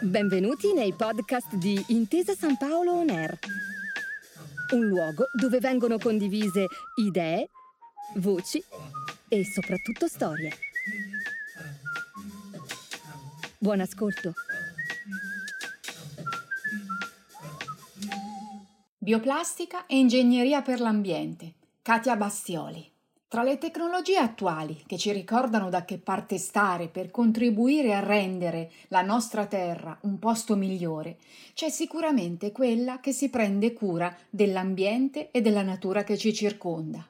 Benvenuti nei podcast di Intesa San Paolo On Air, un luogo dove vengono condivise idee, voci e soprattutto storie. Buon ascolto. Bioplastica e ingegneria per l'ambiente. Katia Bastioli. Tra le tecnologie attuali che ci ricordano da che parte stare per contribuire a rendere la nostra terra un posto migliore, c'è sicuramente quella che si prende cura dell'ambiente e della natura che ci circonda.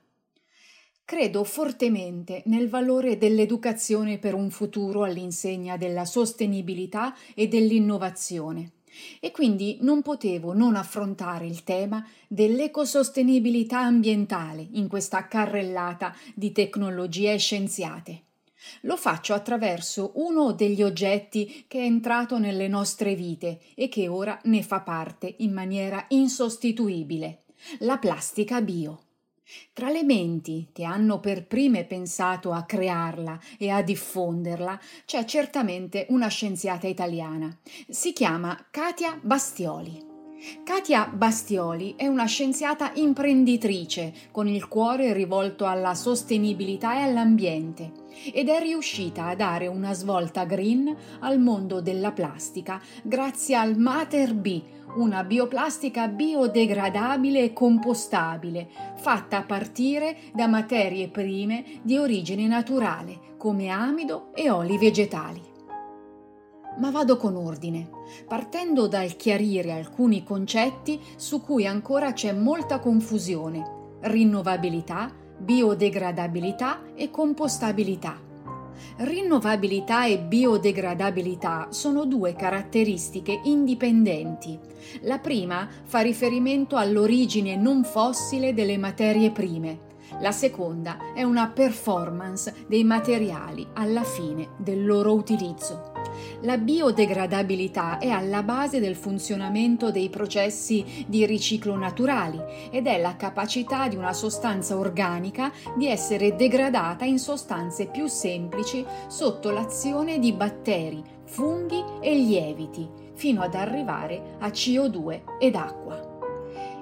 Credo fortemente nel valore dell'educazione per un futuro all'insegna della sostenibilità e dell'innovazione e quindi non potevo non affrontare il tema dell'ecosostenibilità ambientale in questa carrellata di tecnologie scienziate. Lo faccio attraverso uno degli oggetti che è entrato nelle nostre vite e che ora ne fa parte in maniera insostituibile, la plastica bio. Tra le menti che hanno per prime pensato a crearla e a diffonderla c'è certamente una scienziata italiana. Si chiama Katia Bastioli. Katia Bastioli è una scienziata imprenditrice con il cuore rivolto alla sostenibilità e all'ambiente ed è riuscita a dare una svolta green al mondo della plastica grazie al Mater B, una bioplastica biodegradabile e compostabile, fatta a partire da materie prime di origine naturale, come amido e oli vegetali. Ma vado con ordine, partendo dal chiarire alcuni concetti su cui ancora c'è molta confusione, rinnovabilità, biodegradabilità e compostabilità. Rinnovabilità e biodegradabilità sono due caratteristiche indipendenti. La prima fa riferimento all'origine non fossile delle materie prime. La seconda è una performance dei materiali alla fine del loro utilizzo. La biodegradabilità è alla base del funzionamento dei processi di riciclo naturali ed è la capacità di una sostanza organica di essere degradata in sostanze più semplici sotto l'azione di batteri, funghi e lieviti, fino ad arrivare a CO2 ed acqua.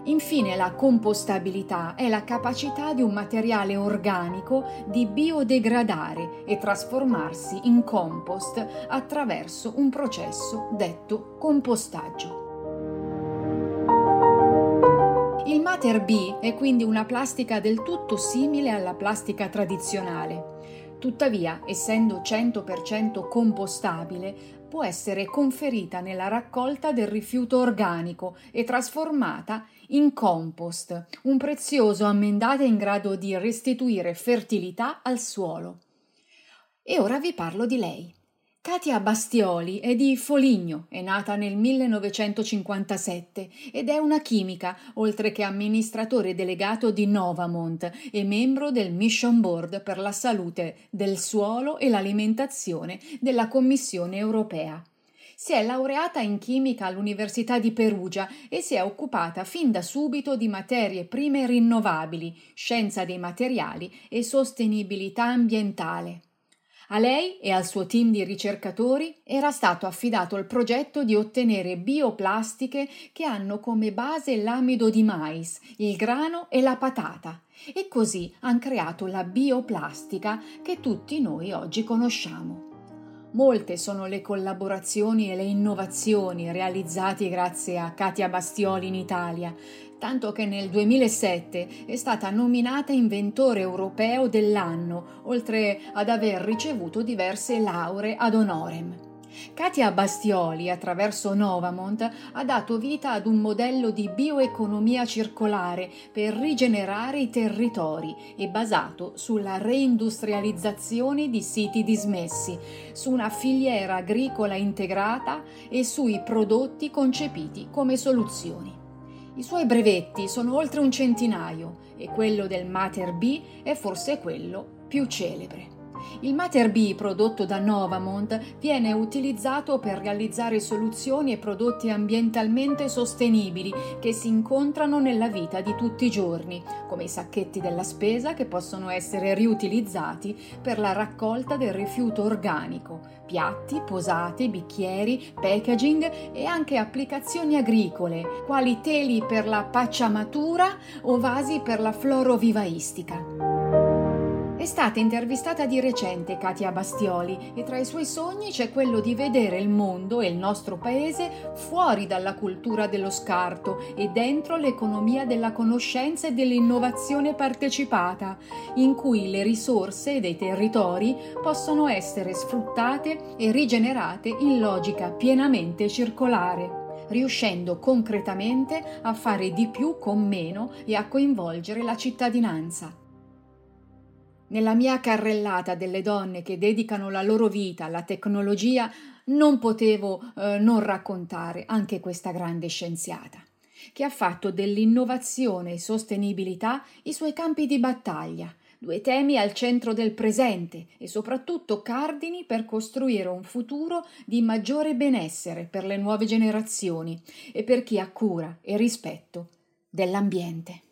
Infine la compostabilità è la capacità di un materiale organico di biodegradare e trasformarsi in compost attraverso un processo detto compostaggio. Il Mater B è quindi una plastica del tutto simile alla plastica tradizionale. Tuttavia, essendo 100% compostabile, può essere conferita nella raccolta del rifiuto organico e trasformata in compost, un prezioso ammendate in grado di restituire fertilità al suolo. E ora vi parlo di lei. Katia Bastioli è di Foligno, è nata nel 1957 ed è una chimica, oltre che amministratore delegato di Novamont e membro del Mission Board per la salute del suolo e l'alimentazione della Commissione europea. Si è laureata in chimica all'Università di Perugia e si è occupata fin da subito di materie prime rinnovabili, scienza dei materiali e sostenibilità ambientale. A lei e al suo team di ricercatori era stato affidato il progetto di ottenere bioplastiche che hanno come base l'amido di mais, il grano e la patata e così hanno creato la bioplastica che tutti noi oggi conosciamo. Molte sono le collaborazioni e le innovazioni realizzate grazie a Katia Bastioli in Italia, tanto che nel 2007 è stata nominata inventore europeo dell'anno, oltre ad aver ricevuto diverse lauree ad honorem. Katia Bastioli, attraverso Novamont, ha dato vita ad un modello di bioeconomia circolare per rigenerare i territori e basato sulla reindustrializzazione di siti dismessi, su una filiera agricola integrata e sui prodotti concepiti come soluzioni. I suoi brevetti sono oltre un centinaio e quello del Mater B è forse quello più celebre. Il Mater B prodotto da Novamont viene utilizzato per realizzare soluzioni e prodotti ambientalmente sostenibili che si incontrano nella vita di tutti i giorni, come i sacchetti della spesa che possono essere riutilizzati per la raccolta del rifiuto organico, piatti, posate, bicchieri, packaging e anche applicazioni agricole, quali teli per la pacciamatura o vasi per la florovivaistica. È stata intervistata di recente Katia Bastioli e tra i suoi sogni c'è quello di vedere il mondo e il nostro paese fuori dalla cultura dello scarto e dentro l'economia della conoscenza e dell'innovazione partecipata, in cui le risorse dei territori possono essere sfruttate e rigenerate in logica pienamente circolare riuscendo concretamente a fare di più con meno e a coinvolgere la cittadinanza. Nella mia carrellata delle donne che dedicano la loro vita alla tecnologia non potevo eh, non raccontare anche questa grande scienziata, che ha fatto dell'innovazione e sostenibilità i suoi campi di battaglia, due temi al centro del presente e soprattutto cardini per costruire un futuro di maggiore benessere per le nuove generazioni e per chi ha cura e rispetto dell'ambiente.